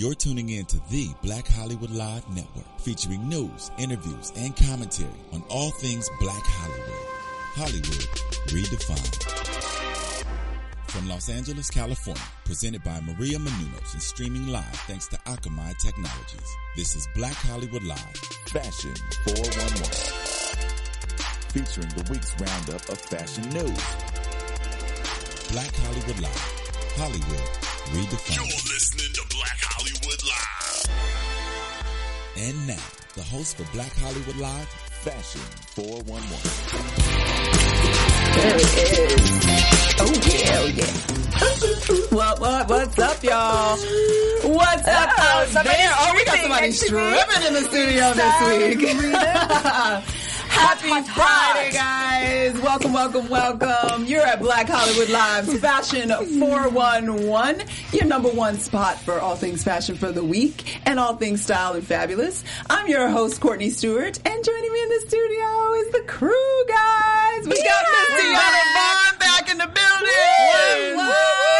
You're tuning in to the Black Hollywood Live Network, featuring news, interviews, and commentary on all things Black Hollywood. Hollywood redefined. From Los Angeles, California, presented by Maria Menounos and streaming live thanks to Akamai Technologies. This is Black Hollywood Live, Fashion 411, featuring the week's roundup of fashion news. Black Hollywood Live, Hollywood redefined. You're listening to And now, the host for Black Hollywood Live, Fashion 411. There it is. Oh yeah, oh yeah. What, what, what's up, y'all? What's up Oh, out there? Oh, we got somebody actually. stripping in the studio this week. Happy hot, hot. Friday, guys. Welcome, welcome, welcome. You're at Black Hollywood Live's Fashion 411, your number one spot for all things fashion for the week and all things style and fabulous. I'm your host, Courtney Stewart, and joining me in the studio is the crew, guys. We got Miss We're Deanna back. Vaughn back in the building. I'm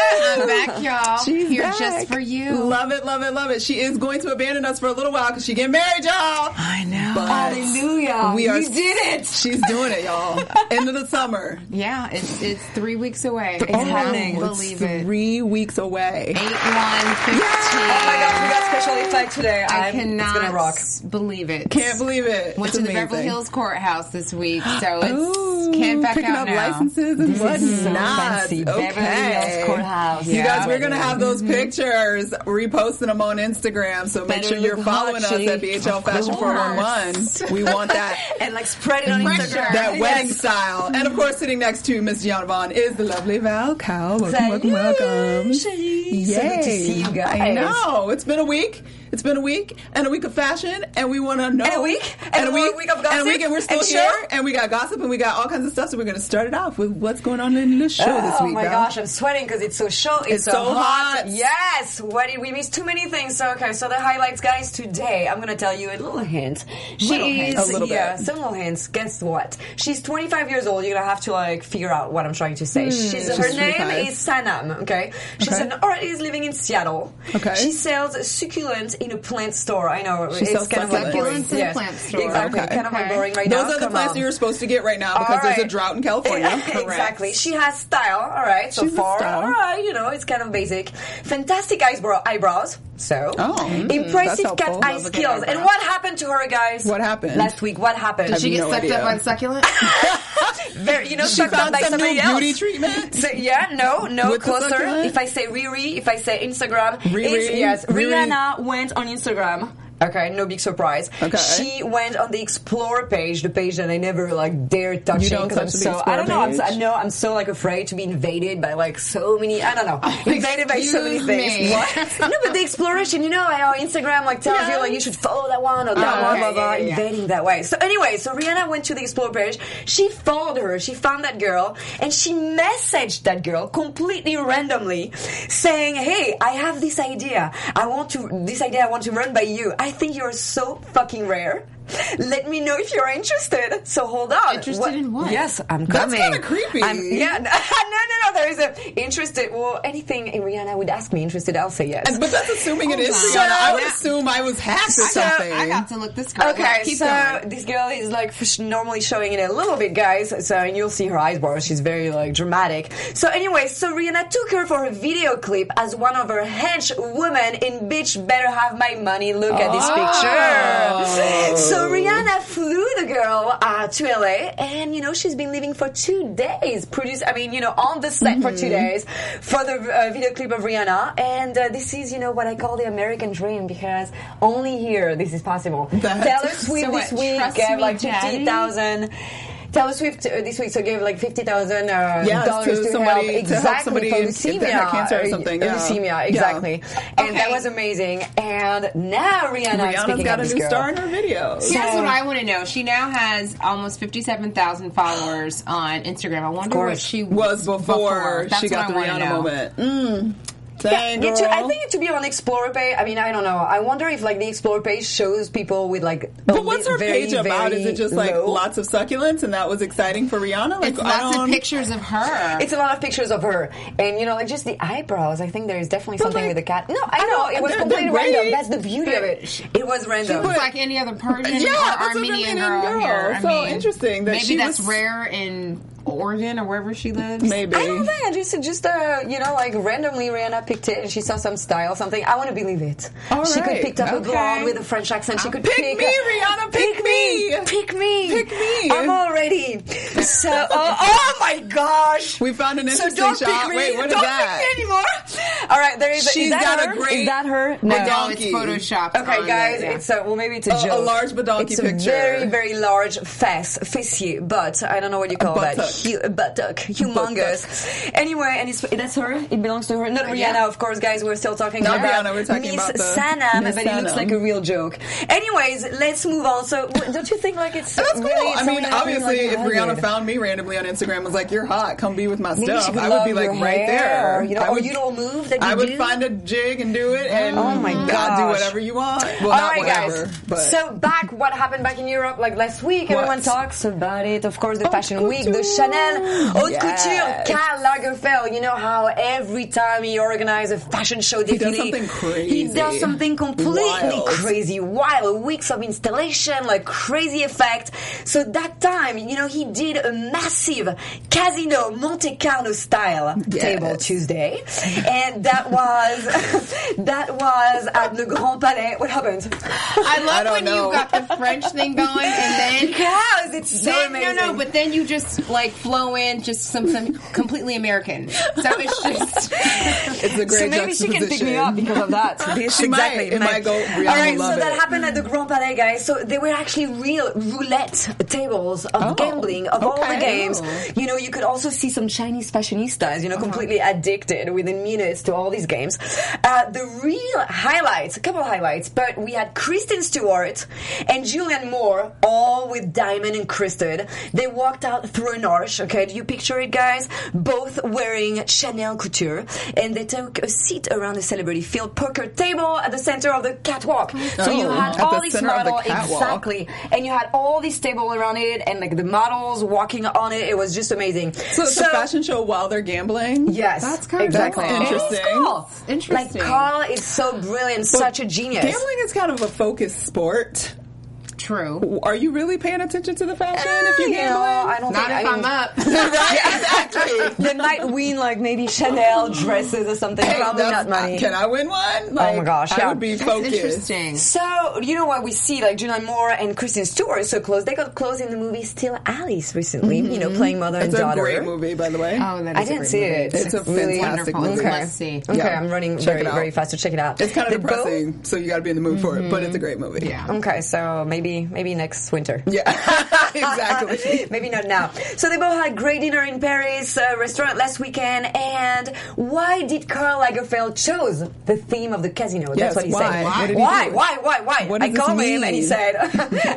back, y'all. She's Here back. just for you. Love it, love it, love it. She is going to abandon us for a little while because she getting married, y'all. I know. But Hallelujah. We are. You did it. She's doing it, y'all. End of the summer. Yeah, it's it's three weeks away. It's Oh, happening. it's Believe it. Three weeks away. Eight one fifteen. Oh my gosh, we got special effect today. I I'm, cannot It's rock. believe it. Can't believe it. Went It's to the. Beverly Hills courthouse this week, so it's Ooh, can't back picking out up now. licenses and whatnot. fancy. Okay. Beverly Hills Courthouse. You Yeah. Guys, we're gonna have those mm-hmm. pictures, reposting them on Instagram. So make Better sure you're following us at. BHL Fashion Of 411. We want that. And like spread it on Pressure. Instagram. that wedding Yes. style. And of course, sitting next to Miss Gianna Vaughn is the lovely Val Cow. Welcome, welcome, welcome. Chérie. So good to see you guys. I know. It's been a week. It's been a week and a week of fashion, and we want to know. And a week. and, And a week, week of and a gossip week, and we're still and here, show. and we got gossip, and we got all kinds of stuff. So we're going to start it off with what's going on in the show this week. Oh my gosh, I'm sweating because it's so show. It's, It's so hot. Yes. What did we miss? Too many things. So okay. So the highlights, guys. Today, I'm gonna tell you a little hint. She Little is hint. A little yeah, bit. some little hints. Guess what? She's 25 years old. You're gonna have to like figure out what I'm trying to say. She's, her Hmm. She's name is Sanam. Okay. She's Okay. an artist living in Seattle. Okay. She sells succulents in a plant store. I know She it's kind of like succulents. boring. Succulents in a Yes. plant store. Exactly. Okay. Kind of like Okay. boring right now. Those are the Come plants on. you're supposed to get right now because All there's a drought in California. exactly. She has style. All right. So She's a far, style. all right. You know, it's kind of basic. Fantastic eyebrow eyebrows. So Oh, impressive cat eye Love skills. And what happened to her, guys? What happened? last week? What happened? Did she get no sucked idea. up by the succulent? Very, you know, She sucked up found by some new somebody else. beauty treatment. So, yeah, no, no, With closer. If I say Riri, if I say Instagram, Riri? it's- yes, Riri. Rihanna went on Instagram. Okay, no big surprise. Okay. She went on the explore page, the page that I never like dare touching because I'm so I don't know. I'm so. I know I'm so like afraid to be invaded by like so many. I don't know, invaded by so many things. no, but the exploration, you know, how Instagram like tells you like you should follow that one or that Oh, one, okay, blah blah, yeah, yeah, yeah. invading that way. So anyway, so Rihanna went to the explore page. She followed her. She found that girl and she messaged that girl completely randomly, saying, "Hey, I have this idea. I want to this idea. I want to run by you. I think you're so fucking rare." Let me know if you're interested. So hold on. Interested in what? Yes, I'm coming. That's kinda creepy. I'm, yeah, no, no, no. There is a interested. Well, anything Rihanna would ask me interested, I'll say yes. But that's assuming it is Hold Rihanna. on. I would Yeah. assume I was hacked or I got, something. I got to look this girl. Okay, up. Keep so going. this girl is like normally showing it a little bit, guys. So and you'll see her eyes eyebrows. She's very like dramatic. So anyway, so Rihanna took her for a video clip as one of her hench women in "Bitch Better Have My Money." Look at this oh. picture. So Rihanna flew the girl uh, to LA, and you know she's been living for two days. Produce, I mean, you know, on the set for two days for the uh, video clip of Rihanna. And uh, this is, you know, what I call the American dream because only here this is possible. That's- Taylor Swift So this week like fifty thousand. Taylor Swift uh, this week so gave like fifty thousand uh, Yes, dollars to to, somebody- help to help somebody for leukemia, that had cancer or something, yeah. Leukemia, Yeah. exactly. And Okay. that was amazing. And now Rihanna is Rihanna's got a new girl. star in her videos. Here's what I want to know. She now has almost 57,000 followers on Instagram. I wonder what she was before, That's she got the Rihanna moment. Mm. Dang, Yeah, to- I girl. think to be on Explorer page. I mean, I don't know. I wonder if like the Explorer page shows people with like. But what's her very, page about? Is it just like low? lots of succulents and that was exciting for Rihanna? Like It's lots of don't- pictures of her. It's a lot of pictures of her, and you know, like just the eyebrows. I think there is definitely But, something like, with the cat. No, I, I know don't- it was completely they're great. random. That's the beauty of it. It was She random. looks like any other Persian Yeah, or that's Armenian Armenian girl, girl. here. I So mean, interesting that maybe she that's was- rare in Oregon or wherever she lives. Maybe. I don't think. I just, just uh, you know, like randomly Rihanna picked it and she saw some style, something. I want to believe it. All she could pick up a Okay. blonde with a French accent. She could Pick pick me, Rihanna, pick me. pick me, Pick me. I'm all ready. So, oh, oh my gosh. We found an interesting So interesting don't shot. pick me. Wait, what is don't that? pick me anymore. All right, there is. She's is that got a great Is that her? No, it's donkey. photoshopped. Okay, guys, it, yeah. it's a, well, maybe it's a A- a large badonki it's a very, very large fess, fessier, but I don't know what you call that. Hu- buttock, uh, humongous. Uh, anyway, and it's, that's her. It belongs to her. Not Rihanna, Yeah. of course, guys. We're still talking Not about Rihanna, we're talking Miss about the- Sanam, Miss but it looks like a real joke. Anyways, let's move on. So, don't you think like it's That's cool. I mean, obviously, like, if Rihanna found me randomly on Instagram and was like, "You're hot, come be with my Maybe stuff," I would be like your right hair, there. You know, I or you don't move that you I would do. find a jig and do it, and Oh my God, do whatever you want. Well, All not right, whatever, guys. but So back, what happened back in Europe? Like last week, What? everyone talks about it. Of course, the Fashion Week, the. Chanel Haute Yes. Couture, Karl Lagerfeld. You know how every time he organizes a fashion show, He does something crazy. He does something completely Wild. crazy, wild. Weeks of installation, like crazy effect. So that time, you know, he did a massive Casino Monte Carlo style Yes. table Tuesday, and that was that was at Le Grand Palais. What happened? I love I when know. you got the French thing going and then. Because it's so then, amazing. no, no, but then you just like flow in just some, some completely American. So it's just it's a great so maybe she can pick me up because of that. This- She might. exactly. It might go- Rihanna All right, will so love that happened at the Grand Palais, guys. So they were actually real roulette tables of Oh, gambling of all the games. Oh. You know, you could also see some Chinese fashionistas, you know, completely addicted within minutes to all these games. Uh, the real highlights, a couple of highlights, but we had Kristen Stewart and Julianne Moore, all with diamond encrusted. They walked out through an arch. Okay, do you picture it, guys? Both wearing Chanel couture, and they took a seat around the celebrity-filled poker table at the center of the catwalk. So you Oh, had all the these of the models, exactly, and you had all these tables around it, and like the models walking on it. It was just amazing. So it's a fashion show while they're gambling. Yes, That's kinda exactly. It is Interesting. cool. Interesting. Like Karl is so brilliant, such a genius. Gambling is kind of a focused sport. True. Are you really paying attention to the fashion if you're You uh, know. I don't Not think, if I I'm up. right? Exactly. They might win like maybe Chanel dresses or something. Hey, Probably not money. Can I win one? Oh my gosh, I yeah. would be That's focused. interesting. So you know what we see, like Julianne Moore and Kristen Stewart, so close. They got close in the movie Still Alice recently. You know, mm-hmm. playing mother It's and a daughter. great movie, by the way. Oh, that is I a didn't great see movie. it. It's a really fantastic wonderful. movie. Okay. Must see. Okay, Yeah. I'm running Check very, very fast to check it out. It's kind of depressing, so you got to be in the mood for it. But it's a mm-hmm. great movie. Yeah. Okay, so maybe maybe next winter. Yeah. exactly. Maybe not now. So they both had a great dinner in Paris uh, restaurant last weekend. And why did Karl Lagerfeld chose the theme of the casino? Yes, That's what he why? said. He why? do? Why? Why? Why? I called him and he said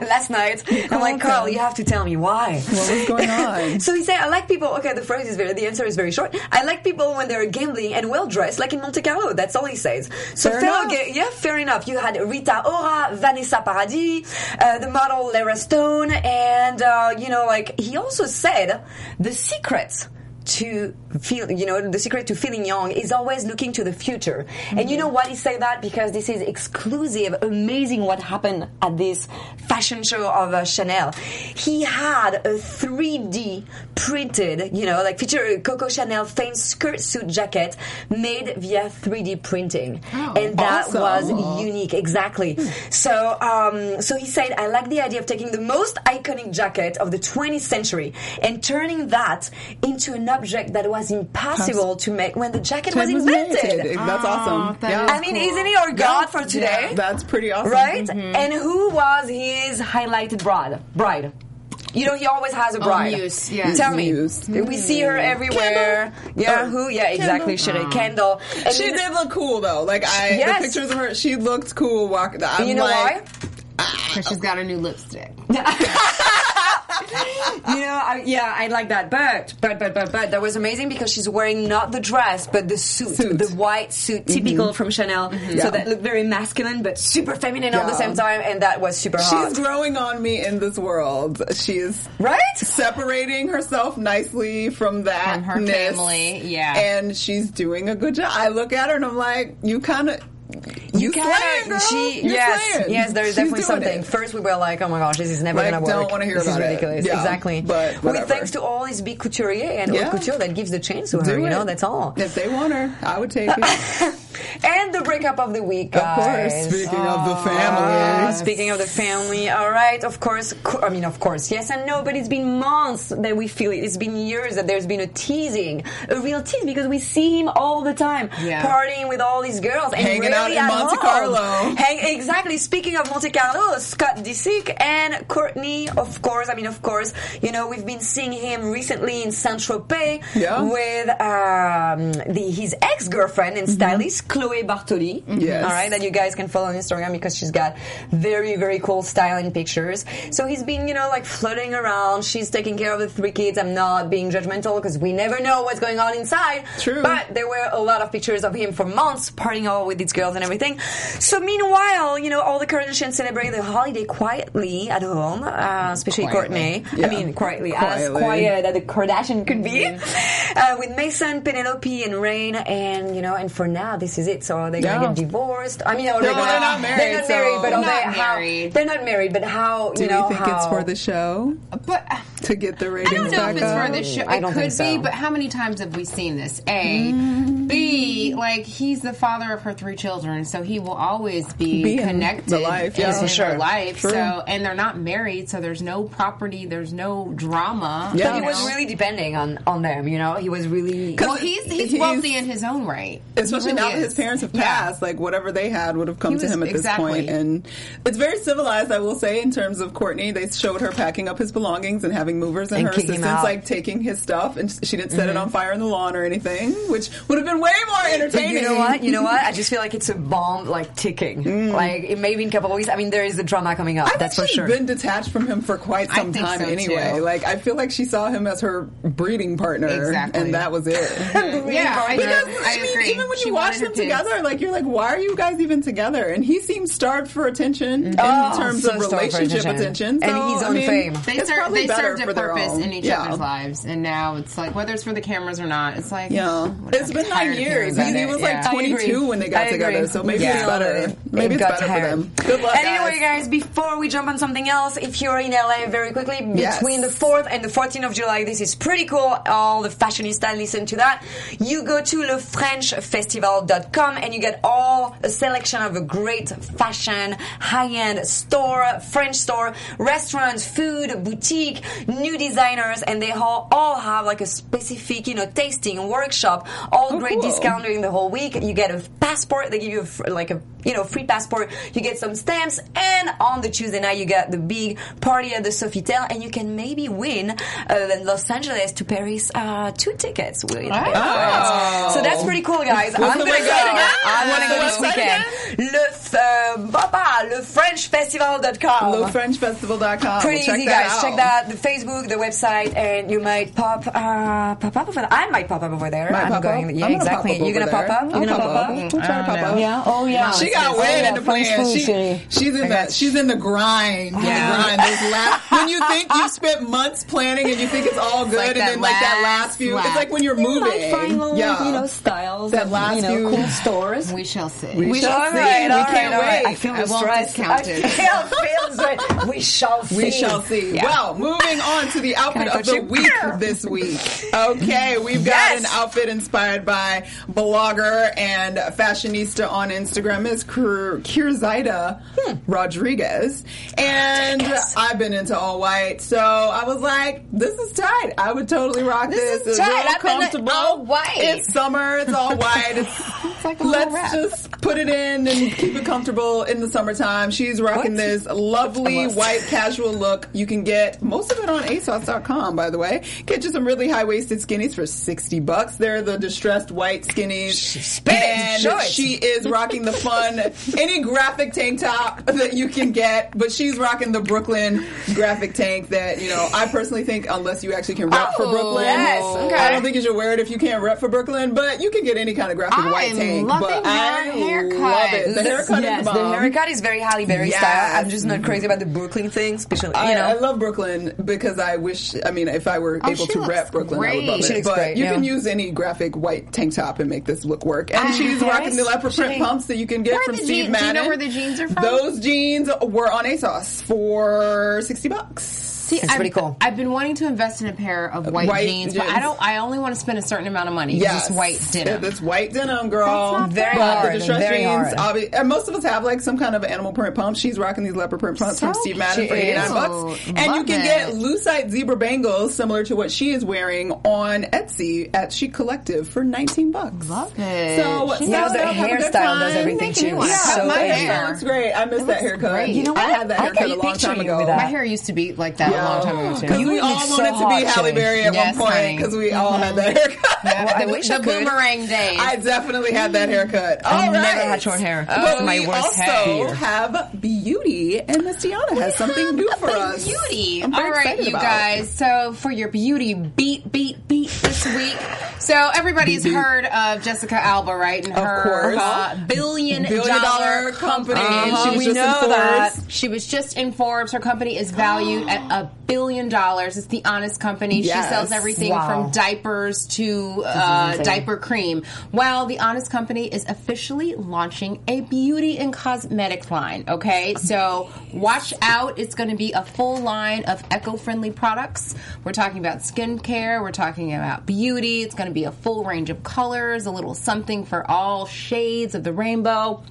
last night. I'm like. Karl, you have to tell me why. What was going on? So he said, I like people. Okay, the phrase is very. The answer is very short. I like people when they're gambling and well dressed, like in Monte Carlo. That's all he says. So Fair ga- yeah, fair enough. You had Rita Ora, Vanessa Paradis, uh, the model Lara Stone, and uh, you know, like he also said, the secret to feel, you know, the secret to feeling young is always looking to the future. And you know why he say that? Because this is exclusive, amazing what happened at this fashion show of uh, Chanel. He had a 3D printed, you know, like feature Coco Chanel faint skirt suit jacket made via 3D printing. and that awesome. was unique, exactly. So, um, so he said, I like the idea of taking the most iconic jacket of the 20th century and turning that into an object that was impossible to make when the jacket was It was invented. made. That's ah, awesome. that yeah. I mean, cool. isn't he our god for today? That's pretty awesome. right? Mm-hmm. And who was his highlighted bride? Bride. You know, he always has a oh, bride. Muse, yes. Tell me. Muse. We mm. see her everywhere. Yeah, Oh, who? Yeah, exactly. Kendall. Sheree Kendall. And She did look cool though. Like I, Yes. the pictures of her, she looked cool walking. I'm You know like, why? Ah. Because she's got a new lipstick. You know I, yeah, I like that. But, but, but, but, but, that was amazing because she's wearing not the dress, but the suit, Suit. the white suit, mm-hmm. typical from Chanel. Mm-hmm. So Yeah. that looked very masculine, but super feminine at the same time, and that was super hot. She's growing on me in this world. She's Right? separating herself nicely from that From her family, yeah. And she's doing a good job. I look at her and I'm like, you kind of. You, kinda- girl. She, You're yes, slaying. yes, there is definitely something. it. First, we were like, oh my gosh, this is never Like, gonna work. don't wanna hear this about is it. ridiculous. Yeah, exactly. but With thanks to all these big couturier and Yeah. haute couture that gives the chance to her, Do you know, it. that's all. If they want her, I would take it. And the breakup of the week, Of course. Speaking of the Ah, family. speaking of the family, all right, of course, co- I mean, of course, yes and no, but it's been months that we feel it. It's been years that there's been a teasing, a real tease, because we see him all the time, Yeah. partying with all these girls, and Hanging out in at Monte home. Carlo. Hang, exactly. Speaking of Monte Carlo, Scott Disick and Kourtney, of course, I mean, of course, you know, we've been seeing him recently in Saint Tropez Yeah. with um, the, his ex girlfriend and stylist, Chloe Bartoli. Yes. All right, that you guys can follow on Instagram because she's got very, very cool styling pictures. So he's been, you know, like floating around. She's taking care of the three kids. I'm not being judgmental because we never know what's going on inside. True. But there were a lot of pictures of him for months partying all with these girls and everything. So meanwhile, you know, all the Kardashians celebrate the holiday quietly at home, uh, especially Quietly. Kourtney. Yeah. I mean, quietly, as quiet as a Kardashian could be. Uh, with Mason, Penelope, and Reign, and you know, and for now, this is it. So they're they gonna get divorced. I mean, or No, they're, gonna, they're not married, They're not so- married, but are Not they how? married. They're not married, but how? Do you you know think how? it's for the show But to get the ratings. I don't know back if it's up? for the show. I It don't could so. be, but how many times have we seen this? A, Mm-hmm. B, like he's the father of her three children, so he will always be, Be connected the life, yeah. in For sure. her life. True. So, and they're not married, so there's no property, there's no drama. Yeah. But he you was really depending on on them. You know, he was really. Well, he's, he's He's- wealthy in his own right. Especially He now really that his parents have Yeah. passed, like whatever they had would have come He to was- him at this exactly. point. And it's very civilized, I will say, in terms of Kourtney. They showed her packing up his belongings and having movers and, And her assistants like taking his stuff, and she didn't set it Mm-hmm. on fire in the lawn or anything, which would have been way more But entertaining. you know what? You know what? I just feel like it's a bomb, like ticking. Like it may be in a couple of weeks. I mean, there is the drama coming up. Mm. I that's think for she's sure. been detached from him for quite some time so, anyway. too. Like I feel like she saw him as her breeding partner, Exactly. and that was it. Yeah, I, Because I I mean, agree. even when She you watch wanted her them kids. together, like you're like, why are you guys even together? And he seems starved for attention in Oh, terms so of relationship attention. attention, And he's on I mean, fame. They, it's serve, probably they better served a for their purpose own. in each yeah. other's lives, and now it's like whether it's for the cameras or not, it's like Yeah, it's been nine years. He, he was like yeah. 22 when they got together, so maybe Yeah. it's better. Maybe it's got better for tired. them. Good luck, Anyway, guys. guys, before we jump on something else, if you're in LA very quickly, Yes. between the 4th and the 14th of July, this is pretty cool. All the fashionistas listen to that. You go to lefrenchfestival.com and you get all a selection of a great fashion, high-end store, French store, restaurants, food, boutique, new designers, and they all, all have like a specific, you know, tasting workshop, all Oh, great cool. discount during the whole week. You get a passport. They give you a, like a you know free passport. You get some stamps, and on the Tuesday night you get the big party at the Sofitel, and you can maybe win uh, Los Angeles to Paris uh, two tickets. You pay? So that's pretty cool, guys. I'm gonna go. I'm gonna go this weekend. Le uh, papa, lefrenchfestival.com. LoFrenchFestival.com. Pretty Check easy, that guys. out. Check that the Facebook, the website, and you might pop uh, pop up over there. I might pop up over there. Might I'm pop going. up? Yeah, I'm exactly. pop up You're gonna over pop up. You're I'll gonna pop up. We'll try to pop don't up. Yeah. Oh yeah. She got way yeah, in the French plan. She, she's in the she's in the grind. Yeah. Grind. When you think you've spent months planning and you think it's all good, like and that then like that last last few, lap. it's like when you're moving. Like final, yeah. you know, styles. That last few- cool stores. We shall see. We shall see. right, we all can't right, all right. wait. I feel I the won't stress. I it. feel, feel the. We shall see. We shall see. Well, moving on to the outfit of the you? week this week. Okay, we've got Yes. an outfit inspired by blogger and fashionista on Instagram, Miss Kur- Kurzaida Rodriguez. And I've been into all white, so I was like, this is tight. I would totally rock this. This is it's tight. real I've been comfortable. all white. It's summer. It's all white. It's like a Let's just put it in and keep it comfortable in the summertime. She's rocking What? this lovely white casual look. You can get most of it on ASOS.com, by the way. Get you some really high waisted skinnies for 60 bucks. They're the distressed white skinnies. And Show it. she is rocking the fun, any graphic tank top that you can get, but she's rocking the Brooklyn graphic tank that, you know, I personally think unless you actually can rep for Oh, Brooklyn, yes, okay. I don't think you should wear it if you can't rep for Brooklyn, but you can get any kind of graphic I'm white tank. but I haircut. love it. The haircut yes, is the the bomb. haircut is very Halle Berry Yes. style. I'm just not mm-hmm. crazy about the Brooklyn thing, especially you I, know. I love Brooklyn because I wish. I mean, if I were Oh, able to looks rep Brooklyn, I would great. love She it. looks But great, you yeah. can use any graphic white tank top and make this look work. And she's rocking the yes. leopard print She- pumps that you can get from the Steve jeans- do you know where the jeans are from? Those jeans were on ASOS for sixty bucks. See, It's I've, pretty cool. I've been wanting to invest in a pair of white, White jeans, but. I don't. I only want to spend a certain amount of money. Yes, Just white denim. It's white denim, girl. That's Very hard, The distressed very jeans, hard. obvi- and most of us have like some kind of animal print pump. She's rocking these leopard print pumps from Steve Madden for eighty nine bucks, oh, and Love you can it. get lucite zebra bangles similar to what she is wearing on Etsy at Chic Collective for nineteen bucks. Love it. So She Yeah, the up, have a good hairstyle does everything too. It's cut so my hair. Looks great. I miss that haircut. You know what? I had that haircut a long time ago. My hair used to be like that long time ago too. Because we all so wanted to hot, be Halle Berry at Yes, one point because we all had mm-hmm. that haircut. Yeah, Well, I the, wish the I could. boomerang days. I definitely had that mm-hmm. haircut. All I right. never had short hair. Oh, but That's my we worst also hair. have beauty, and Miss Tiana has something new for us. Beauty. All right, you about. guys. So for your beauty beat, beat, beat this week. So everybody's heard of Jessica Alba, right? And Of her course. Uh, billion, Billion dollar company. Uh-huh, She was we just in know that. She was just in Forbes. Her company is valued at a billion dollars. It's the Honest Company. Yes. She sells everything Wow. from diapers to uh, diaper cream. Well, the Honest Company is officially launching a beauty and cosmetic line. Okay, so watch out. It's going to be a full line of eco-friendly products. We're talking about skincare. We're talking about beauty. It's going to be a full range of colors, a little something for all shades of the rainbow.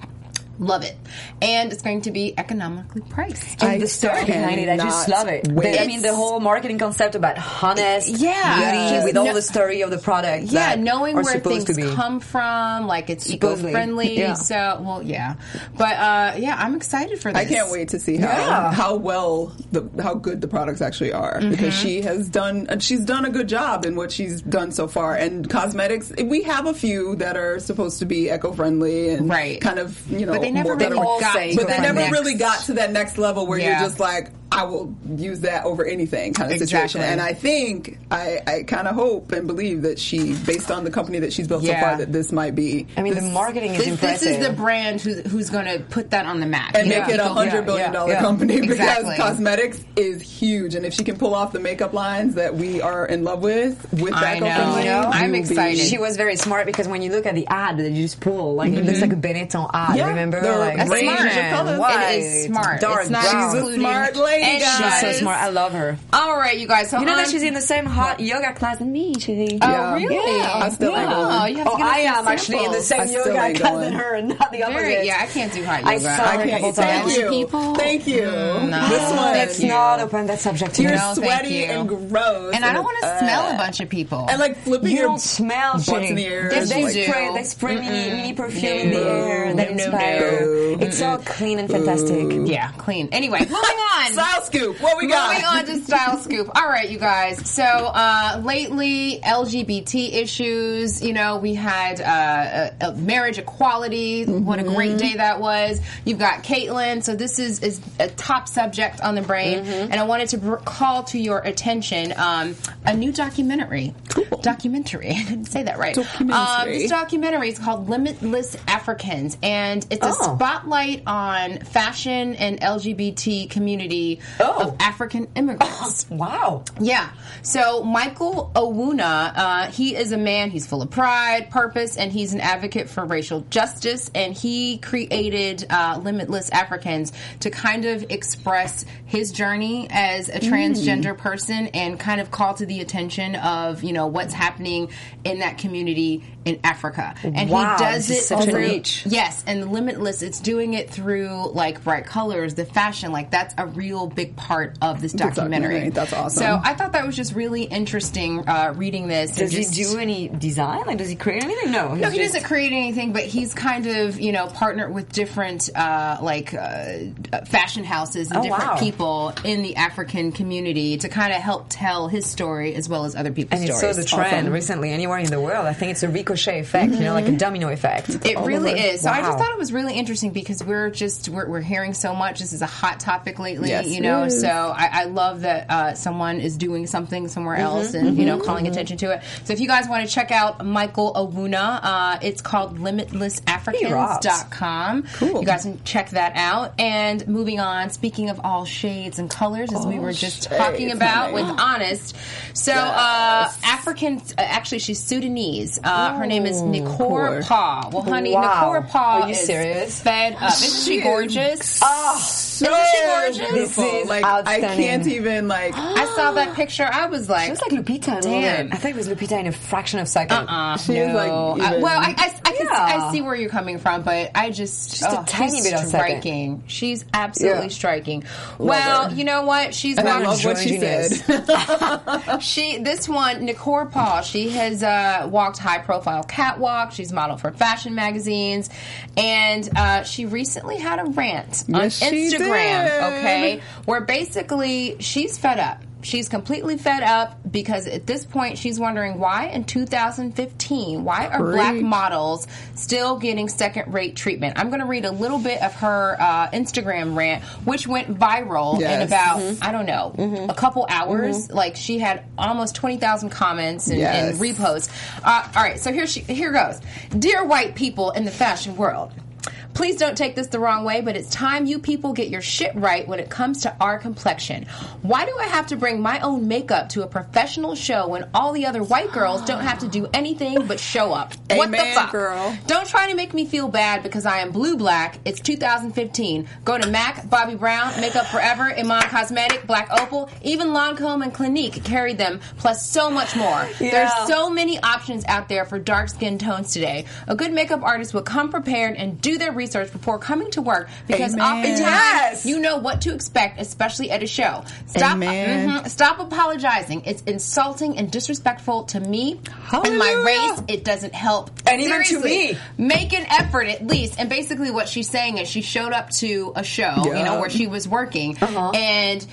Love it. And it's going to be economically priced. And the story behind it, I just love it. The- I mean, the whole marketing concept about honest Yeah. beauty Just with all the story of the product. Yeah, that knowing are where things to be. come from, like it's Supposedly. eco-friendly. Yeah. So, well, yeah, but uh, yeah, I'm excited for this. I can't wait to see how Yeah. how well the how good the products actually are Mm-hmm. because she has done and she's done a good job in what she's done so far. And cosmetics, we have a few that are supposed to be eco friendly and Right. kind of you know, But they never really got but they never next- really got to that next level where Yeah. you're just like, I will use that over anything kind of situation. And I think I, I kind of hope and believe that she, based on the company that she's built Yeah. so far, that this might be I mean, the marketing is This, impressive. this is the brand who's, who's going to put that on the map and You make know, it a people- hundred yeah, billion yeah, dollar yeah. company because cosmetics is huge, and if she can pull off the makeup lines that we are in love with, with I that know. company, You know? I'm we will be- excited. She was very smart because when you look at the ad that you just pull, like it looks mm-hmm. like a Benetton ad. Yeah, remember, the like range of Asian, colors. It is smart. dark It's not brown. She's a smart lady, any guys. She's so smart. I love her. All right, you guys. So You know that she's in the same hot yoga class than me, Chidi. Oh, Yeah. really? Yeah. I still ain't going. Oh, you have to Oh, I some am actually in the same yoga class going. than her, and not the opposite. Very, yeah, I can't do hot I yoga. saw I her a can't. couple Thank you. Thank you. no. This one, Let's not open that subject you're. No, sweaty you. and gross, And I don't want to uh, smell a bunch of people. and like flipping You your don't smell butts in the air. Yes, they you like, do. spray, they spray mini, mini perfume in the air that No, no, inspire. no. It's all clean and fantastic. yeah, clean. Anyway, moving on. Style scoop. What we got? Moving on to Style Scoop. All right, you guys. So uh, lately, LGBT issues. You know, we had uh, uh, marriage equality. What a great day that was. You've got Caitlyn. So this is is a top subject on the brain, and I wanted to call to your attention um, a new documentary. Documentary. I didn't say that right. Documentary. Um, this documentary is called Limitless Africans, and it's a Oh. spotlight on fashion and LGBT community Oh. of African immigrants. Wow. Yeah. So Michael Owunna, uh, he is a man. He's full of pride, purpose, and he's an advocate for racial justice. And he created uh, Limitless Africans to kind of express his journey as a transgender person and kind of call to the attention of you know what's happening in that community in Africa. And Wow, he does it it is such a through yes, and Limitless. It's doing it through like bright colors, the fashion. Like that's a real big part of this documentary. documentary. That's awesome. So I thought that was just really interesting uh, reading this. and Does he do any design? Like, does he create anything? No. no, he just- doesn't create anything, but he's kind of you know partnered with different uh, like uh, fashion houses and Oh, different wow. people in the African community to kind of help tell his story as well as other people's And it's stories. so the trend recently anywhere in the world. I think it's a ricochet effect, you know, like a domino effect. It really over. is. So I just Wow. Thought it was really interesting because we're just we're, we're hearing so much. This is a hot topic lately, Yes, you know. So I, I love that uh, someone is doing something somewhere Mm-hmm, else and you know calling attention to it. So if you guys want to check out Michael Owunna, uh, it's called LimitlessAfricans.com. Cool. You guys can check that out. And moving on, speaking of all shades and colors, as we were just talking about with Honest. So uh, African, uh, actually, she's Sudanese. Uh, her name is Nykhor Nykhor. Pa. Well, honey, Wow. Nykhor Pa Are you is serious? fed up. Isn't she gorgeous? Ah. So Isn't she gorgeous? beautiful. This is like I can't even like. I saw that picture. I was like, She was like Lupita. Damn. bit. I thought it was Lupita in a fraction of a second. uh, She is, no. like, I- well, I, I, I, can, Yeah. I see where you're coming from, but I just, Just a oh, tiny she's bit of second. striking. She's absolutely Yeah. striking. well, her. you know what? She's And I love what she Androgynous. said. She, this one, Nykhor Paul, she has uh, walked high profile catwalk. She's modeled for fashion magazines. And uh, she recently had a rant on Yes, she Instagram, did. Okay, where basically she's fed up. She's completely fed up because at this point she's wondering why in 2015, why are black models still getting second rate treatment? I'm going to read a little bit of her uh, Instagram rant, which went viral in about, Mm-hmm. I don't know, a couple hours. Like she had almost 20,000 comments and, Yes. and reposts. Uh, all right, so here she here goes. Dear white people in the fashion world. Please don't take this the wrong way, but it's time you people get your shit right when it comes to our complexion. Why do I have to bring my own makeup to a professional show when all the other white girls don't have to do anything but show up? what the fuck? girl. Don't try to make me feel bad because I am blue black. It's 2015. Go to MAC, Bobbi Brown, Makeup Forever, Iman Cosmetic, Black Opal, even Lancome and Clinique carried them, plus so much more. Yeah. There's so many options out there for dark skin tones today. A good makeup artist will come prepared and do their research before coming to work because Amen. oftentimes Yes. you know what to expect, especially at a show. Stop, Amen. mhm, stop apologizing. It's insulting and disrespectful to me and my race. It doesn't help. And even to Seriously, me. Make an effort at least. And basically, what she's saying is she showed up to a show, you know, where she was working, Uh-huh. and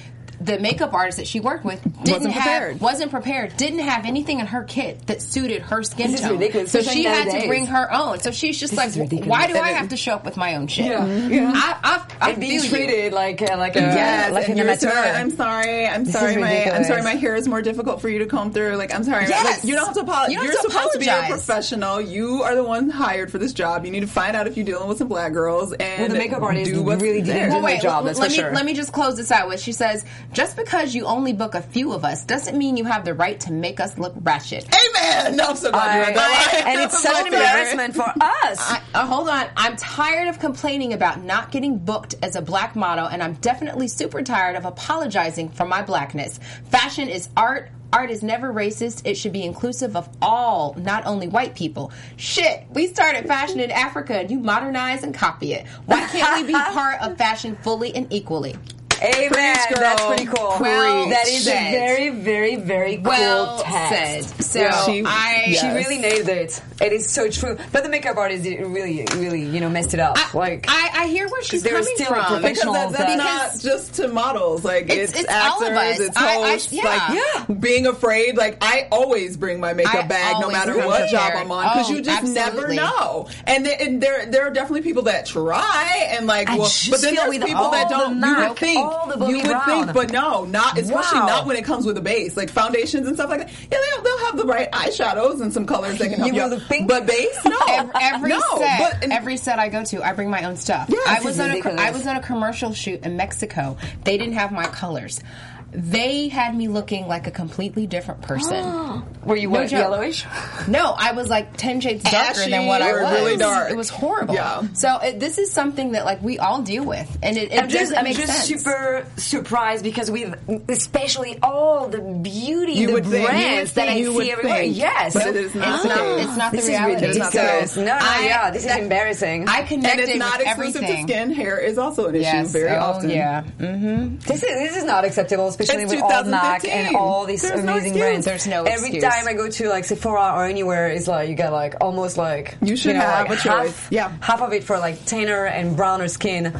the makeup artist that she worked with didn't Wasn't have prepared. wasn't prepared, didn't have anything in her kit that suited her skin This is tone. ridiculous, So especially she had to bring her own. So she's just like, why do And I have to show up with my own shit? Yeah, yeah. I, I, I and being feel you. treated like uh, like a Yes, like and an you're sorry, amateur. I'm sorry. I'm This sorry. My I'm sorry. My hair is more difficult for you to comb through. Like I'm sorry. Yes. Like, you don't have to apologize. You you're to supposed to be a professional. You are the one hired for this job. You need to find out if you're dealing with some black girls and Well, the makeup artist do what's really didn't there. Well, wait, job, let, that's let for me sure. let me just close this out with. She says, just because you only book a few of us doesn't mean you have the right to make us look ratchet. Amen. No, I'm so glad you read that. I- and it's such an embarrassment for us. I, uh, hold on. I'm tired of complaining about not getting booked as a black model, and I'm definitely super tired of apologizing for my blackness. Fashion is art. Art is never racist. It should be inclusive of all, not only white people. Shit, we started fashion in Africa and you modernize and copy it. Why can't we be part of fashion fully and equally? Amen. Preach, girl. That's pretty cool. Well that is said. a very, very, very cool Well text. said. So Yeah. She- I, yes. She really nailed it. It is so true. But the makeup artist really, really, you know, messed it up. I, like, I, I hear where she's coming still from. professional. Because that, that's Because- not just to models. Like It's- it's, it's actors, all of us. it's I- I- hosts. yeah. Like Yeah. being afraid. Like I always bring my makeup I bag, no matter come what job. I'm on, because Oh, you just absolutely. never know. And, th- and there there are definitely people that try and like, well, but then feel there's with people that don't. You would think all the you would think, but no, not especially Wow. not when it comes with a base, like foundations and stuff like that. Yeah, they'll, they'll have the right eyeshadows and some colors that can help You you. out. But base, no, Every, every no. set, But and- every set I go to, I bring my own stuff. Yes, I was on a. I was on a commercial shoot in Mexico. They didn't have my colors. They had me looking like a completely different person. Were you No what, yellowish? No, I was like ten shades darker Ashy than what I or was. really dark. It was horrible. Yeah. So it, this is something that like we all deal with, and it, it I'm just, doesn't I'm make just sense. super surprised because with especially all the beauty, You the would think- you brands would that I think- you would see everywhere. think. Yes, But it is not It's not. case. It's not the This is reality. ridiculous. So No, no, I- yeah, this is embarrassing. I connected. And it's not with exclusive everything. to skin. Hair is also an issue Yes. very oh, often. Yeah. Mm-hmm. This is this is not acceptable, especially It's with all MAC 2015. and all these There's no amazing excuse. brands. There's no Every excuse. time I go to like Sephora or anywhere, it's like you get like almost like You should know, have like a choice. Half, Yeah. half of it for like tanner and browner skin uh,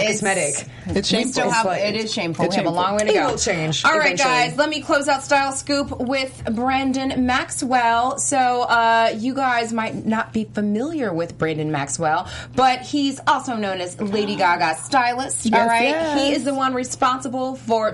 It's- cosmetic. It's shameful. still have like- it is shameful. it's we have a long way to It go. will change All right, eventually. guys. Let me close out Style Scoop with Brandon Maxwell. So uh, you guys might not be familiar with Brandon Maxwell, but he's also known as Lady Gaga's stylist. all right, yes. he is the one responsible for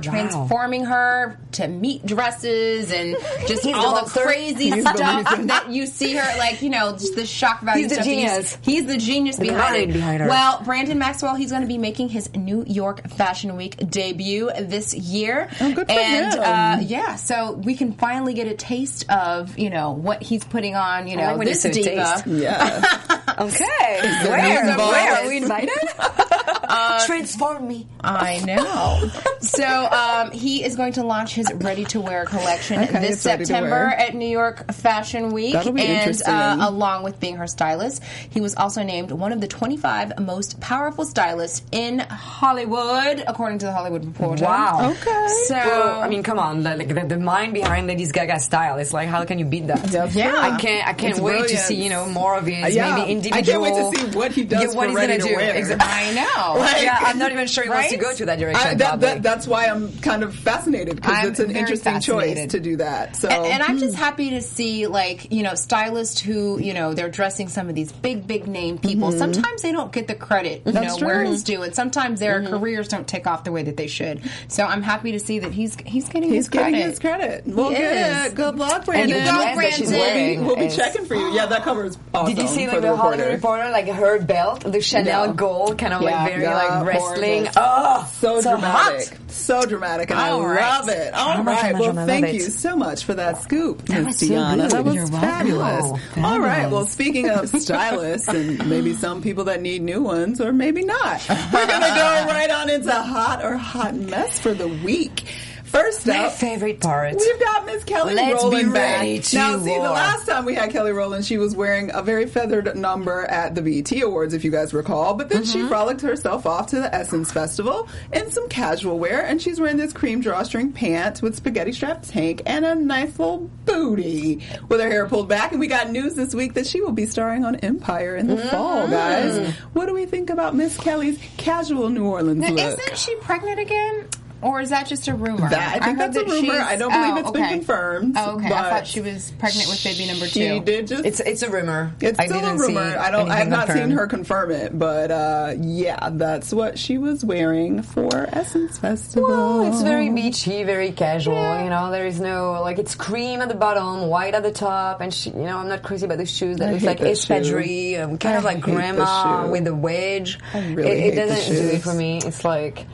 transforming her to meat dresses and just He's the all the, monster. crazy He's stuff reason. that you see her like. You know, just the shock value. He's the stuff you genius. see. He's the genius The behind it. behind her. Well, Brandon Maxwell, he's going to be making his New York Fashion Week debut this year. Oh, good for and him. Uh, yeah, so we can finally get a taste of you know what he's putting on. You know, like when you this say diva. Yeah. Okay, where? Where are we invited? Transform me. I know. so um, he is going to launch his ready-to-wear collection Okay, this it's ready to September at New York Fashion Week, That'll be and interesting. uh, along with being her stylist, he was also named one of the 25 most powerful stylists in Hollywood, according to the Hollywood Reporter. Wow. Okay. So Well, I mean, come on, the, like the, the mind behind Lady Gaga's style is like, how can you beat that? That's Yeah. I can't. I can't It's wait to see you know more of his Yeah. maybe individual. I can't wait to see what he does Yeah, what for he's ready gonna to do. wear. Exactly. I know. Like- yeah, I'm not even sure he wants to go to that direction. I, that, that, that's why I'm kind of fascinated because it's an very interesting choice to do that. So, And, and I'm just happy to see, like, you know, stylists who, you know, they're dressing some of these big, big name people. Sometimes they don't get the credit, you Mm-hmm. That's know, where true. Mm-hmm. it's due. And sometimes their careers don't take off the way that they should. So I'm happy to see that he's he's getting he's his credit. getting his credit. Well, He good. is. Good luck, And Brandon. the go, dress that she's Brandon. wearing. We'll be is- checking for you. Yeah, that cover is awesome. Did you see for like the the Hollywood reporter? Reporter, like her belt, the Chanel Yeah. gold, kind of Yeah, like very yeah, like wrestling. gorgeous. Oh, So, dramatic. hot. So dramatic, and I right. love it. All right. much, Well, thank it. you so much for that scoop, Miss was so That was You're fabulous. Wow, All right. Well, speaking of stylists and maybe some people that need new ones, or maybe not, we're going to go right on into hot or hot mess for the week. First My up, favorite part. We've got Miss Kelly Let's Rowland back. now, see, the last time we had Kelly Rowland, she was wearing a very feathered number at the BET Awards, if you guys recall. But then Mm-hmm. she frolicked herself off to the Essence Festival in some casual wear, and she's wearing this cream drawstring pant with spaghetti strap tank and a nice little booty with her hair pulled back. And we got news this week that she will be starring on Empire in the fall, Mm. guys. What do we think about Miss Kelly's casual New Orleans Now, look? isn't she pregnant again? Or is that just a rumor? That- I think heard that's a rumor. I don't believe oh, it's been confirmed, Oh, okay. I thought she was pregnant with baby number two. She did just It's it's a rumor. It's I still a didn't see rumor. I don't. I have anything not seen her confirm it, but uh, yeah, that's what she was wearing for Essence Festival. Well, it's very beachy, very casual. You know, there is no like it's cream at the bottom, white at the top, and she, you know, I'm not crazy about the shoes. That I looks like that shoe. espadrille, um, kind I of like hate the grandma with the wedge. I really it, hate it doesn't do it for me. It's like.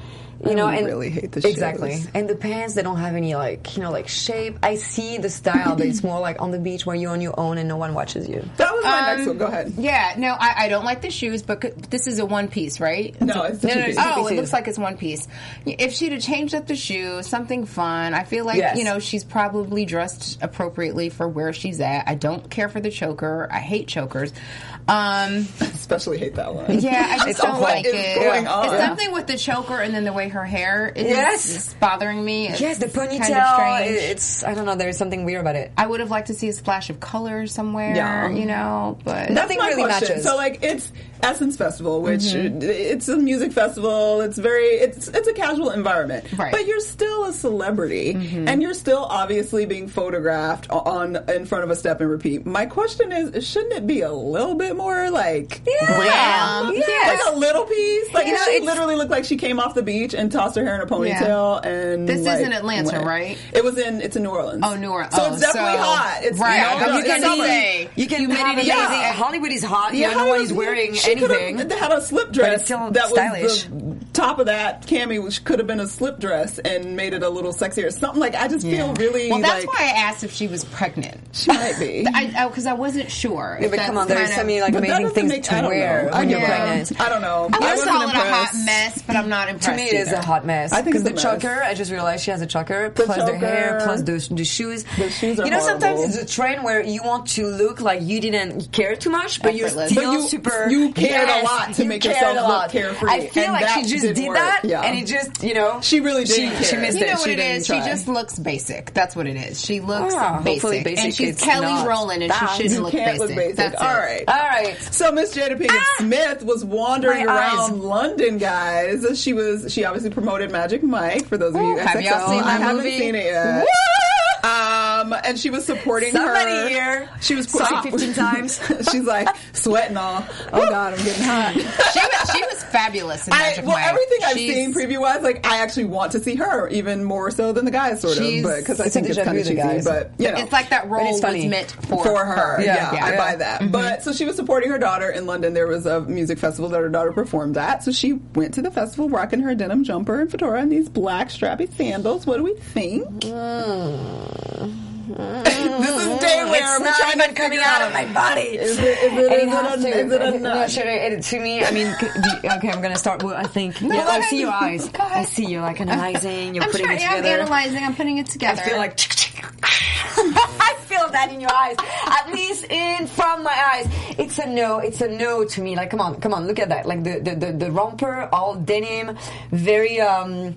You I know, and really hate the shoes. exactly, shoes. and the pants they don't have any like you know like shape. I see the style, but it's more like on the beach where you're on your own and no one watches you. that was my Um, next one. Go ahead. Yeah, no, I, I don't like the shoes, but c- this is a one piece, right? No, it's a No, no, two-piece. it's- Oh, it looks like it's one piece. If she'd have changed up the shoe, something fun, I feel like, Yes. you know, she's probably dressed appropriately for where she's at. I don't care for the choker. I hate chokers. Um, especially hate that one. yeah, I just don't like it. going on? It's something with the choker and then the way her hair is, Yes. bothering me. It's Yes, the kind of ponytail. It's I don't know. There's something weird about it. I would have liked to see a splash of color somewhere, Yeah. you know, but That's Nothing my really question. matches. So like it's Essence Festival, which Mm-hmm. it's a music festival. It's very it's it's a casual environment, Right. Mm-hmm. But you're still a celebrity, and you're still obviously being photographed on in front of a step and repeat. My question is, shouldn't it be a little bit more like glam? Yes. like a little piece. Like You know, she literally looked like she came off the beach and tossed her hair in a ponytail. And This is in Atlanta, went. right? It was in it's in New Orleans. Oh, New Orleans. So Oh, it's definitely so- hot. It's right. You, know, I was it's gonna summer. say, You can humidity. have amazing. Yeah. Hollywood is hot. Yeah, Yeah, no one is Hollywood- wearing anything. had a slip dress it's still that stylish. was the top of that, cami which could have been a slip dress and made it a little sexier. Something like I just feel really Well, that's like why I asked if she was pregnant. she might be. I because I, wasn't sure. Yeah, if but come on, there's kind so of- many like But that amazing doesn't things make- to I wear know. I when you're give pregnant. I don't know. I would wasn't call it a hot mess, but I'm not impressed. To me, it is either. a hot mess. I think because the mess. choker. I just realized she has a choker, The plus the hair, plus the, the shoes. The shoes are you know, sometimes it's a trend where you want to look like you didn't care too much, but you're still But you- super. you cared a lot to make yourself a look lot. carefree, I feel like she just didn't did that, Yeah. and it just you know She really she, didn't she care. missed You it. know what she it try. She just looks basic. That's what it is. She looks Ah, basic. basic and she's Kelly Rowland, and she shouldn't look can't basic. look basic. That's All right. All right. So Miss Jada Pinkett Smith was wandering My around eyes. London, guys. She was she obviously promoted Magic Mike for those of you Ooh, have y'all seen the I haven't seen it yet. Um, and she was supporting her. Somebody her. here She was saw it 15 times. She's like sweating all. Oh God, I'm getting hot. She was, she was fabulous in I, well, Mike. everything I've She's- seen preview wise, like I actually want to see her even more so than the guys, sort of, because I think it's déjà kind of cheesy. guys. But you know, It's like that role was meant for, for her. Yeah, Yeah. I buy that. But so she was supporting her daughter in London. There was a music festival that her daughter performed at. So she went to the festival rocking her denim jumper and fedora and these black strappy sandals. What do we think? this is day wear. It's We're not even coming figure out of my body. Is it, is it, And is it has it, to. is it a no, should I, it, to me, I mean, c- do- okay, I'm gonna start. Well, I think. yeah, I see your eyes. I see you're like analyzing. You're I'm putting trying. it Yeah, I'm analyzing. I'm putting it together. I feel like. I feel that in your eyes, at least in from my eyes. It's a no. It's a no to me. Like, come on, come on, look at that. Like the the the, the romper, all denim, very um.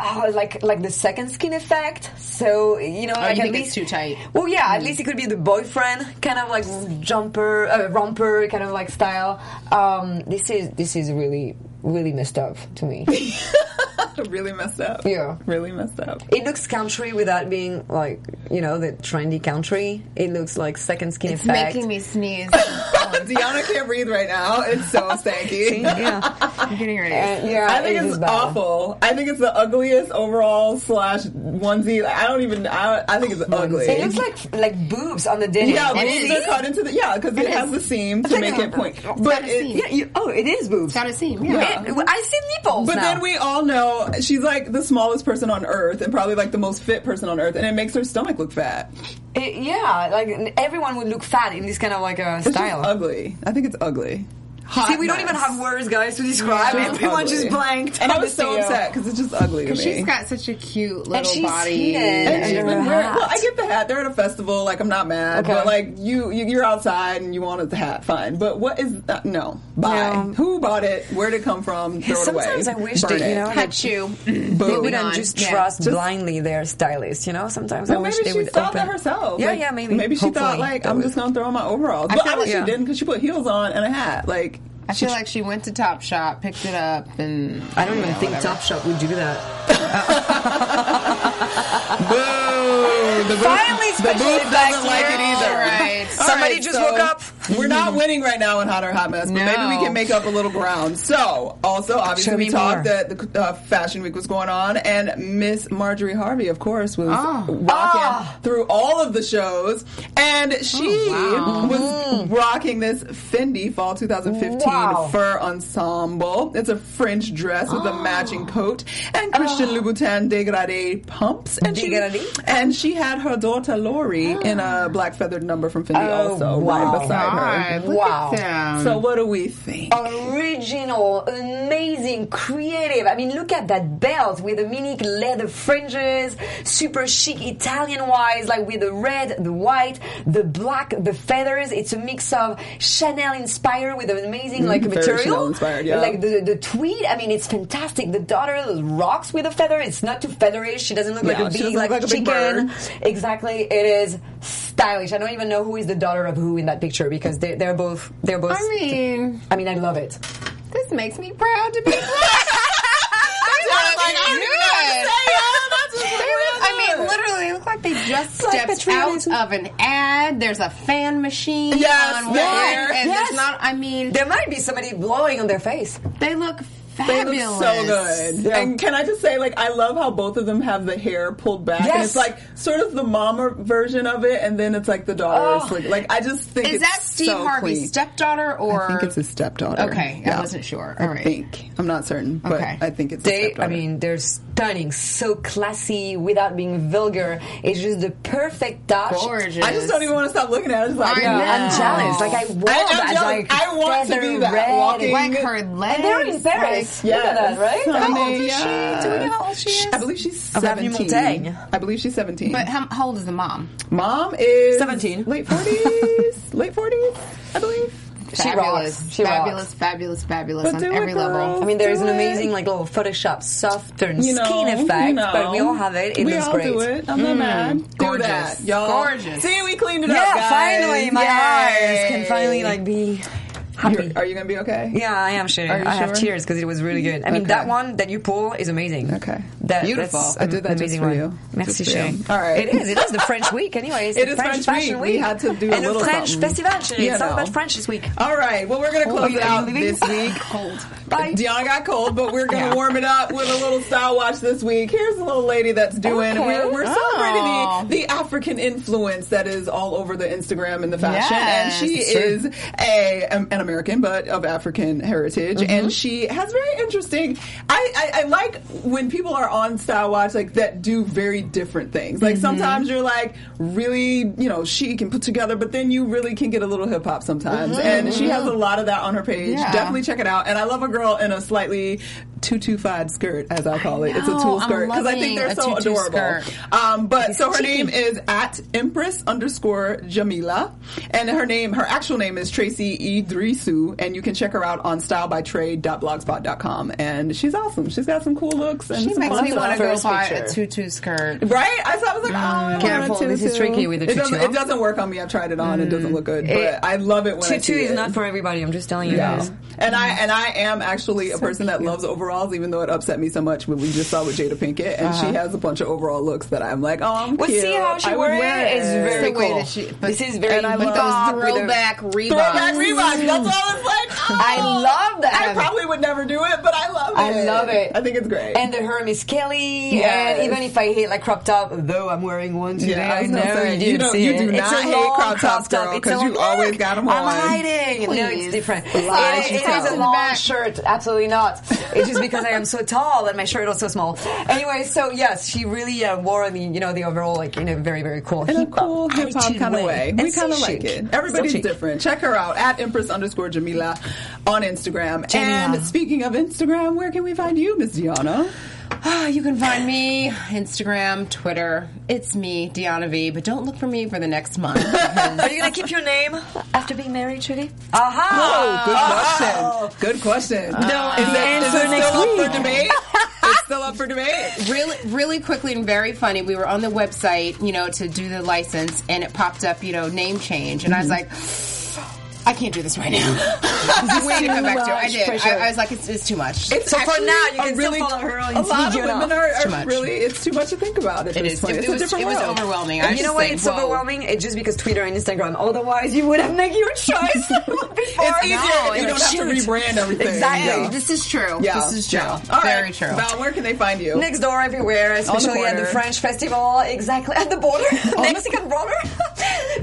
Uh, like like the second skin effect, so you know, like you at think it's least too tight? Well, yeah, at least it could be the boyfriend kind of like jumper, uh, romper kind of like style. Um, this is this is really really messed up to me. really messed up. Yeah. Really messed up. It looks country without being like you know the trendy country. It looks like second skin effect. it's effect. making me sneeze. Deanna can't breathe right now. It's so stanky. yeah, I'm getting ready. And, yeah. I think it it's awful. I think it's the ugliest overall slash onesie. Like, I don't even. I, I think it's ugly. It looks like like boobs on the denim. yeah, It boobs are cut into the yeah because it, has the seam to like make a- it point. it's But got a it, seam. yeah, you, oh, it is boobs. Got a seam. Yeah. Yeah. It- I see nipples. but now. then we all know she's like the smallest person on earth and probably like the most fit person on earth, and it makes her stomach look fat. It- yeah, like everyone would look fat in this kind of like a style. ugly. I think it's ugly. Hot See, we don't even have words, guys, to describe. Just Everyone ugly. just blanked. And I on was so upset because it's just ugly to me. She's got such a cute little she's body. hidden. And she's under been wearing. Well, I get the hat. They're at a festival. Like I'm not mad, Okay. but like you, you, you're outside and you wanted the hat. Fine, but what is that? No, buy. No. Who bought it? Where did it come from? Throw it away. Sometimes I wish Burn that, you it. know, that Cut you. they wouldn't on. just Yeah. trust Just- blindly their stylist. You know, sometimes I Well, wish maybe they she would thought open. that herself. Yeah, Like, yeah, maybe. Maybe she thought like I'm just gonna throw on my overalls. I But feel obviously like- she didn't because she put heels on and a hat. Like I feel like she went to Top Shop, picked it up, and I don't even think whatever. Topshop would do that. boo. The booth, Finally, the special booth doesn't like it either. All right. Somebody right, just so woke up. We're not winning right now in Hot or Hot Mess, but maybe we can make up a little ground. So, also, obviously, we talked more. that the uh, Fashion Week was going on, and Miss Marjorie Harvey, of course, was Oh. rocking Ah. through all of the shows, and she Oh, wow. was rocking this Fendi Fall 2015 Wow. fur ensemble. It's a French dress with a matching coat and Christian Ah. Louboutin dégradé pumps, and she and she had her daughter Lori in a black feathered number from Fendi Oh, also wow. right beside her. God, look Wow. at them. So what do we think? Original, amazing, creative. I mean, look at that belt with the mini leather fringes, super chic Italian wise, like with the red, the white, the black, the feathers. It's a mix of Chanel inspired with an amazing like mm-hmm. very material, Chanel inspired, yeah. like the the tweed. I mean, it's fantastic. The daughter rocks with a feather. It's not too featherish. She doesn't look Yeah, like a she big like like a big chicken. bird. Exactly, it is stylish. I don't even know who is the daughter of who in that picture because they, they're both they're both. I mean, I mean, I love it. this makes me proud to be black. like, I don't what to say, y'all. That's just what They we're look- I mean, literally, they look like they just Like stepped out patriotism. of an ad. There's a fan machine Yes, on yes, one, and yes. there's not. I mean, There might be somebody blowing on their face. they look They look so Fabulous. good. And can I just say, like, I love how both of them have the hair pulled back, and it's like sort of the mama version of it, and then it's like the daughter. Oh. like, like, I just think Is it's that Steve so Harvey's clean. stepdaughter or? I think it's his stepdaughter. Okay, I wasn't sure. All I right. think I'm not certain, but Okay. I think it's. his They, I mean, they're stunning, so classy without being vulgar. It's just the perfect touch. gorgeous. I just don't even want to stop looking at it. It's like, I yeah, know. I'm jealous. Like I want I am that. Like, I want to be that red. walking- like her legs. And they're in Paris. Like- Look at that, right? Yes, How old is yes. she? Do we know how old she is? I believe she's 17. I believe she's 17. But how, how old is the mom? Mom is 17. late 40s, late 40s, I believe. She fabulous, rocks. She fabulous, rocks. fabulous, fabulous But on do it, every girl. level. I mean, there is an it. amazing like little Photoshop soft You know, skin effect, you know. but we all have it. It we looks all great. do it. I'm not mm. mad. Do Gorgeous. that, y'all. Gorgeous. See, we cleaned it up, Yeah, finally, my Yay. eyes can finally like be happy. Are you gonna be okay? Yeah, I am sure. I have tears because it was really good. I mean, Okay. that one that you pull is amazing. Okay. that, Beautiful. That's I did that amazing for one. you. Merci, Just for you. Shay. All right. It is. It is the French week, anyways. It the is French, French Fashion week. Week. We had to do a and little French something. Festival. You It's all about French this week. All right. Well, we're gonna close you- it out this week. Cold. Bye. Deanna got cold, but we're gonna Yeah. warm it up with a little style watch this week. Here's a little lady that's doing. Okay. We're, we're celebrating Oh. the, the African influence that is all over the Instagram and the fashion, Yes. and she is a an American, but of African heritage, Mm-hmm. and she has very interesting. I, I I like when people are on style watch like that do very different things. Like Mm-hmm. sometimes you're like really you know she can put together, but then you really can get a little hip hop sometimes, and she has a lot of that on her page. Yeah. Definitely check it out. And I love a girl in a slightly tutu-fied skirt, as I call it. It's a know, tulle skirt because I think they're so adorable. Um, but so her cheeky. name is at Empress underscore Jamila, and her name, her actual name is Tracy Idrisu, and you can check her out on stylebytrade.blogspot.com. And she's awesome. She's got some cool looks and She some makes me want to go First buy picture. a tutu skirt. Right? I, thought I was like, mm, oh, I Careful, a this is tricky with the it doesn't, it doesn't work on me. I've tried it on. It doesn't mm. look good, but It- I love it when I Tutu see is it. not for everybody. I'm just telling you Yeah. guys. And I mm. and I am actually a person that loves overalls, even though it upset me so much when we just saw with Jada Pinkett, and she uh-huh. has a bunch of overall looks that I'm like, oh, I'm But cute. see how she I would wear it? It's very It's the cool. she- this is very and I love- those with a- throwback Reeboks. Throwback Reeboks. That's all it's like. Oh, I love that. I probably would never do it, but I love it. I love it. I think it's great. And the Hermes Kelly, Yes. and even if I hate like crop top, though I'm wearing one today, Yeah, I I know gonna say, you you don't- you do It's not a hate long crop tops, top. girl, because you always look. got 'em I'm on. hiding. No, it's different. Lie, It- it is a long Back. shirt. Absolutely not. It's just because I am so tall and my shirt was so small. Anyway, so yes, she really uh, wore the you know the overall like in a very very cool in a cool hip hop kind of way. We kind of like it. Everybody's chic. different. Check her out at Empress underscore Jamila on Instagram. Jamila. And speaking of Instagram, where can we find you, Miss Diana? Ah, you can find me Instagram, Twitter. It's me, Deanna V. But don't look for me for the next month. Are you gonna keep your name after being married, Trudy? Aha! Oh, good question. Good question. No, is the it, is answer it next still up for debate? it's still up for debate. really, really quickly and very funny. We were on the website, you know, to do the license, and it popped up, you know, name change, and I was like. I can't do this right now. To come back to. I did. I, I was like, it's, it's too much. It's So for actually now, you a can still really, follow her on A lot of women are, Too are much. really. It's too much to think about at It this is. point. It, it's it was, a different it was world. overwhelming. I you know just what? like, It's whoa. overwhelming. It's just because Twitter and Instagram. Otherwise, you would have made your choice before. It's easier No, you don't have to shoot. rebrand everything. Exactly. Yeah. This is true. Yeah. This is true. Yeah. All Very right. true. Val, where can they find you? Next door everywhere, especially at the. French festival, exactly at the border, Mexican border.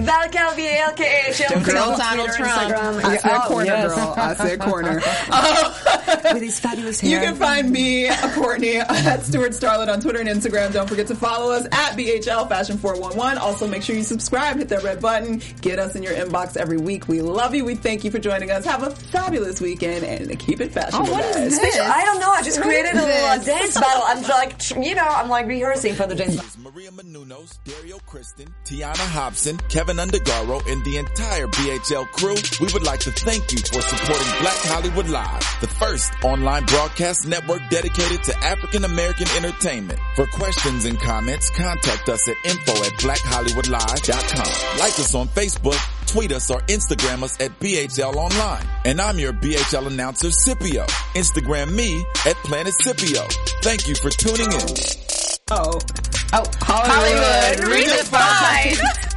Val Calvier, L-K-H-L, Don't tell Donald Trump. Instagram. I said Oh, corner, yes. girl. I said corner. With his fabulous hair. You can find me, Kourtney, at Stuart Starlet on Twitter and Instagram. Don't forget to follow us at BHL Fashion 411. Also, make sure you subscribe, hit that red button, get us in your inbox every week. We love you. We thank you for joining us. Have a fabulous weekend and keep it fashionable. Oh, what is guys. this? I don't know. I just created a little uh, dance battle. I'm like, you know, I'm like rehearsing for the dance. battle. Maria Menounos, Dario Kristen, Tiana Hobson, Keven Undergaro, and the entire BHL crew. We would like to thank you for supporting Black Hollywood Live, the first online broadcast network dedicated to African American entertainment. For questions and comments, contact us at info at blackhollywoodlive.com. Like us on Facebook, tweet us or Instagram us at BHL Online. And I'm your BHL announcer, Scipio. Instagram me at Planet Scipio. Thank you for tuning in. Oh, Oh, Hollywood redefined.